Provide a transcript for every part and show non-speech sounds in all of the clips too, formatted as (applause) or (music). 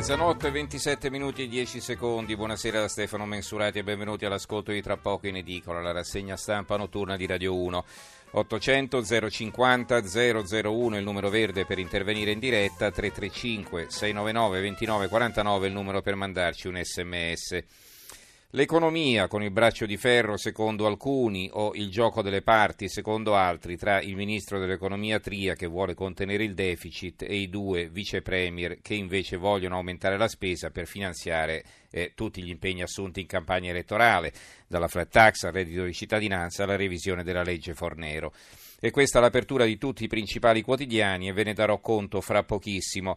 Mezzanotte 27 minuti e 10 secondi, buonasera da Stefano Mensurati e benvenuti all'ascolto di Tra poco in edicola, la rassegna stampa notturna di Radio 1. 800 050 001 il numero verde per intervenire in diretta, 335 699 2949 il numero per mandarci un sms. L'economia con il braccio di ferro secondo alcuni o il gioco delle parti secondo altri tra il ministro dell'economia Tria che vuole contenere il deficit e i due vice premier che invece vogliono aumentare la spesa per finanziare eh, tutti gli impegni assunti in campagna elettorale, dalla flat tax al reddito di cittadinanza alla revisione della legge Fornero. E questa è l'apertura di tutti i principali quotidiani e ve ne darò conto fra pochissimo.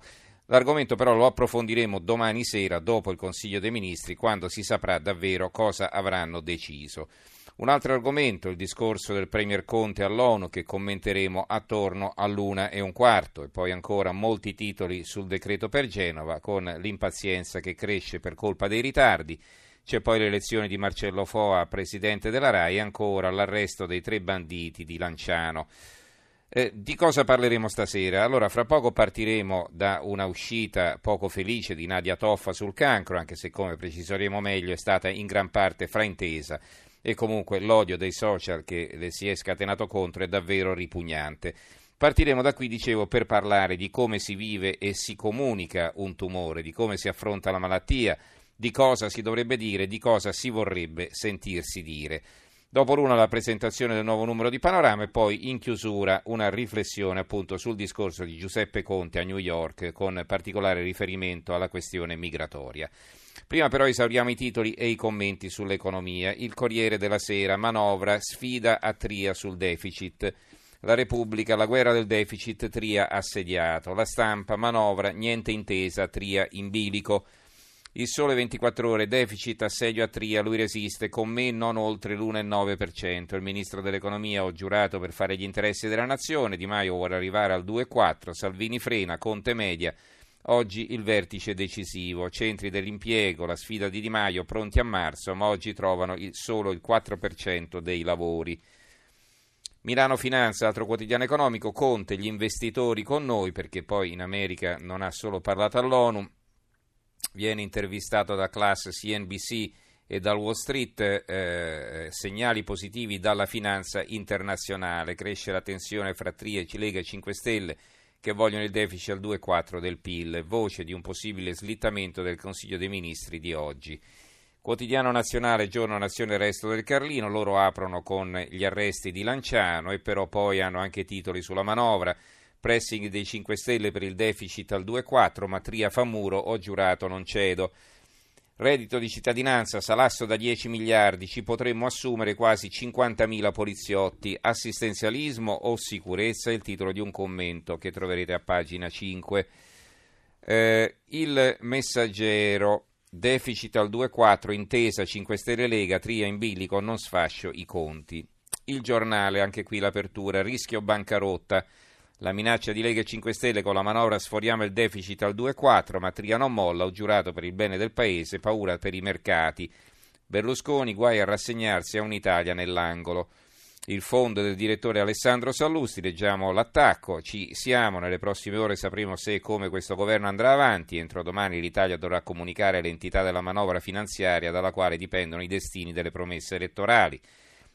L'argomento però lo approfondiremo domani sera dopo il Consiglio dei Ministri, quando si saprà davvero cosa avranno deciso. Un altro argomento, il discorso del Premier Conte all'ONU che commenteremo attorno all'una e un quarto e poi ancora molti titoli sul decreto per Genova con l'impazienza che cresce per colpa dei ritardi. C'è poi l'elezione di Marcello Foa presidente della RAI e ancora l'arresto dei tre banditi di Lanciano. Eh, di cosa parleremo stasera? Allora, fra poco partiremo da una uscita poco felice di Nadia Toffa sul cancro, anche se, come preciseremo meglio, è stata in gran parte fraintesa e comunque l'odio dei social che le si è scatenato contro è davvero ripugnante. Partiremo da qui, dicevo, per parlare di come si vive e si comunica un tumore, di come si affronta la malattia, di cosa si dovrebbe dire, di cosa si vorrebbe sentirsi dire. Dopo l'una la presentazione del nuovo numero di Panorama e poi in chiusura una riflessione appunto sul discorso di Giuseppe Conte a New York con particolare riferimento alla questione migratoria. Prima però esauriamo i titoli e i commenti sull'economia. Il Corriere della Sera, manovra, sfida a Tria sul deficit. La Repubblica, la guerra del deficit, Tria assediato. La stampa, manovra, niente intesa, Tria in bilico. Il sole 24 ore, deficit, assedio a Tria, lui resiste, con me non oltre l'1,9%. Il ministro dell'economia ho giurato per fare gli interessi della nazione, Di Maio vuole arrivare al 2,4%, Salvini frena, Conte media. Oggi il vertice decisivo, centri dell'impiego, la sfida di Di Maio pronti a marzo, ma oggi trovano il, solo il 4% dei lavori. Milano Finanza, altro quotidiano economico, Conte, gli investitori con noi, perché poi in America non ha solo parlato all'ONU, viene intervistato da Class CNBC e dal Wall Street, eh, segnali positivi dalla finanza internazionale, cresce la tensione fra Tria, Cilega e 5 Stelle che vogliono il deficit al 2,4 del PIL, voce di un possibile slittamento del Consiglio dei Ministri di oggi. Quotidiano nazionale, giorno nazione, resto del Carlino, loro aprono con gli arresti di Lanciano e però poi hanno anche titoli sulla manovra pressing dei 5 Stelle per il deficit al 2,4, ma Tria fa muro, ho giurato non cedo. Reddito di cittadinanza, salasso da 10 miliardi, ci potremmo assumere quasi 50.000 poliziotti. Assistenzialismo o sicurezza? È il titolo di un commento che troverete a pagina 5. Eh, il messaggero, deficit al 2,4, intesa 5 Stelle Lega, Tria in bilico, non sfascio i conti. Il giornale, anche qui l'apertura, rischio bancarotta. La minaccia di Lega e 5 Stelle con la manovra sforiamo il deficit al 2,4, ma Tria non molla, ho giurato per il bene del paese, paura per i mercati. Berlusconi guai a rassegnarsi a un'Italia nell'angolo. Il fondo del direttore Alessandro Sallusti, leggiamo l'attacco, ci siamo, nelle prossime ore sapremo se e come questo governo andrà avanti, entro domani l'Italia dovrà comunicare l'entità della manovra finanziaria dalla quale dipendono i destini delle promesse elettorali.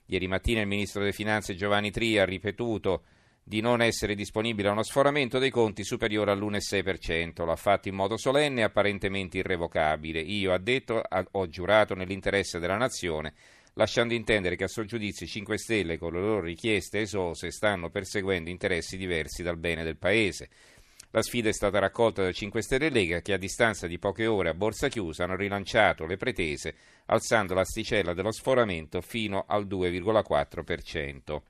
Ieri mattina il ministro delle Finanze Giovanni Tria ha ripetuto di non essere disponibile a uno sforamento dei conti superiore all'1,6%. L'ha fatto in modo solenne e apparentemente irrevocabile. Io, ha detto, ho giurato nell'interesse della nazione, lasciando intendere che a suo giudizio i 5 Stelle, con le loro richieste esose, stanno perseguendo interessi diversi dal bene del Paese. La sfida è stata raccolta da 5 Stelle Lega che a distanza di poche ore a borsa chiusa hanno rilanciato le pretese alzando l'asticella dello sforamento fino al 2,4%.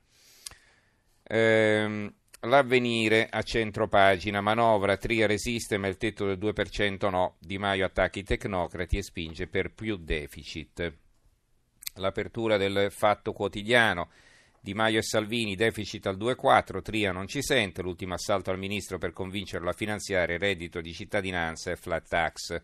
Ehm, L'avvenire a centro pagina, manovra, Tria resiste ma il tetto del 2% no, Di Maio attacchi i tecnocrati e spinge per più deficit. L'apertura del fatto quotidiano, Di Maio e Salvini, deficit al 2,4, Tria non ci sente, l'ultimo assalto al ministro per convincerlo a finanziare reddito di cittadinanza e flat tax.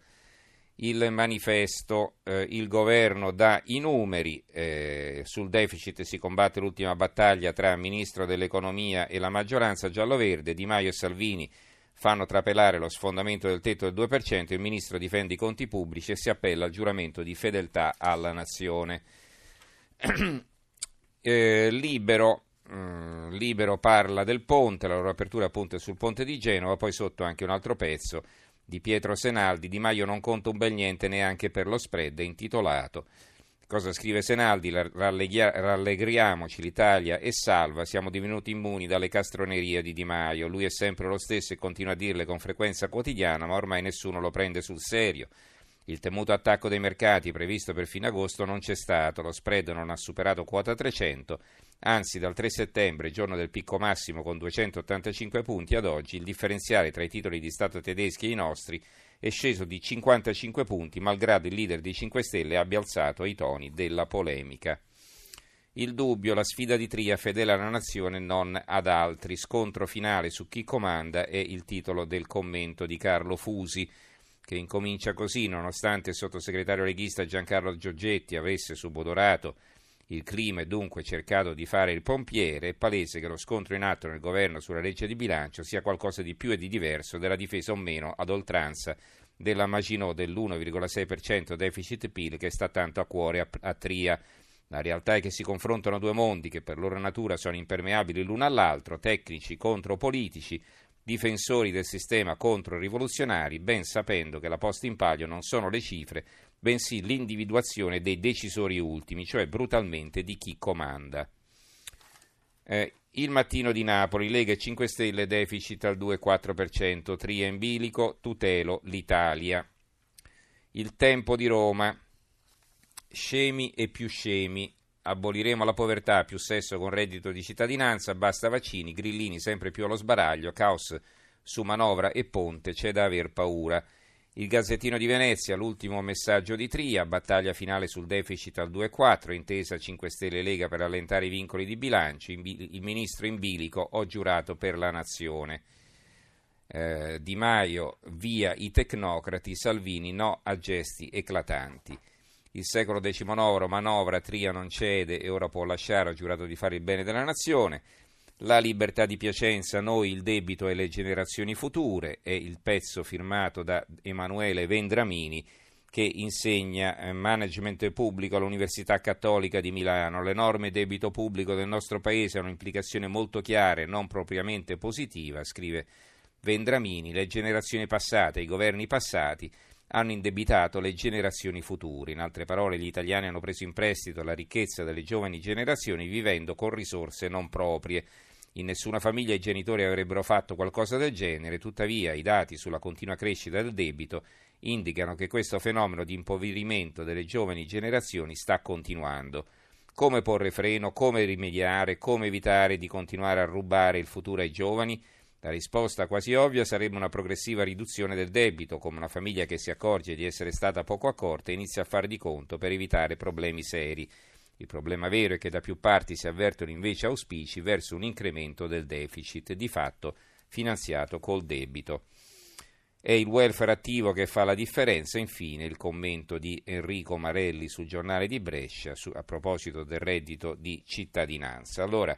Il manifesto, eh, il governo dà i numeri, eh, sul deficit si combatte l'ultima battaglia tra Ministro dell'Economia e la maggioranza giallo-verde, Di Maio e Salvini fanno trapelare lo sfondamento del tetto del 2%, il Ministro difende i conti pubblici e si appella al giuramento di fedeltà alla nazione. (clears throat) eh, libero, mm, libero parla del ponte, la loro apertura appunto è sul ponte di Genova, poi sotto anche un altro pezzo di Pietro Senaldi, Di Maio non conta un bel niente neanche per lo spread, intitolato. Cosa scrive Senaldi? Rallegriamoci, l'Italia è salva, siamo divenuti immuni dalle castronerie di Di Maio. Lui è sempre lo stesso e continua a dirle con frequenza quotidiana, ma ormai nessuno lo prende sul serio. Il temuto attacco dei mercati previsto per fine agosto non c'è stato, lo spread non ha superato quota 300 Anzi, dal 3 settembre, giorno del picco massimo con 285 punti, ad oggi il differenziale tra i titoli di Stato tedeschi e i nostri è sceso di 55 punti, malgrado il leader dei 5 Stelle abbia alzato i toni della polemica. Il dubbio, la sfida di Tria fedele alla nazione non ad altri. Scontro finale su chi comanda è il titolo del commento di Carlo Fusi, che incomincia così, nonostante il sottosegretario leghista Giancarlo Giorgetti avesse subodorato il clima è dunque cercato di fare il pompiere, è palese che lo scontro in atto nel governo sulla legge di bilancio sia qualcosa di più e di diverso della difesa o meno ad oltranza della Maginot dell'1,6% deficit PIL che sta tanto a cuore a, a Tria. La realtà è che si confrontano due mondi che per loro natura sono impermeabili l'uno all'altro, tecnici contro politici, difensori del sistema contro rivoluzionari, ben sapendo che la posta in palio non sono le cifre, bensì l'individuazione dei decisori ultimi, cioè brutalmente di chi comanda. Eh, il mattino di Napoli, Lega e 5 Stelle, deficit al 2,4%, tria in bilico, tutelo l'Italia. Il tempo di Roma, scemi e più scemi, aboliremo la povertà, più sesso con reddito di cittadinanza, basta vaccini, grillini sempre più allo sbaraglio, caos su manovra e ponte, c'è da aver paura. Il Gazzettino di Venezia, l'ultimo messaggio di Tria, battaglia finale sul deficit al 2,4, intesa 5 Stelle Lega per allentare i vincoli di bilancio, il ministro in bilico, ho giurato per la nazione. Eh, di Maio via i tecnocrati, Salvini no a gesti eclatanti. Il secolo XIX manovra, Tria non cede e ora può lasciare, ho giurato di fare il bene della nazione. La libertà di Piacenza, noi il debito e le generazioni future è il pezzo firmato da Emanuele Vendramini che insegna eh, management pubblico all'Università Cattolica di Milano. L'enorme debito pubblico del nostro Paese ha un'implicazione molto chiara e non propriamente positiva, scrive Vendramini. Le generazioni passate, i governi passati hanno indebitato le generazioni future. In altre parole, gli italiani hanno preso in prestito la ricchezza delle giovani generazioni vivendo con risorse non proprie. In nessuna famiglia i genitori avrebbero fatto qualcosa del genere, tuttavia i dati sulla continua crescita del debito indicano che questo fenomeno di impoverimento delle giovani generazioni sta continuando. Come porre freno, come rimediare, come evitare di continuare a rubare il futuro ai giovani? La risposta quasi ovvia sarebbe una progressiva riduzione del debito, come una famiglia che si accorge di essere stata poco accorta e inizia a fare di conto per evitare problemi seri. Il problema vero è che da più parti si avvertono invece auspici verso un incremento del deficit, di fatto finanziato col debito. È il welfare attivo che fa la differenza, infine il commento di Enrico Marelli sul giornale di Brescia su, a proposito del reddito di cittadinanza. Allora,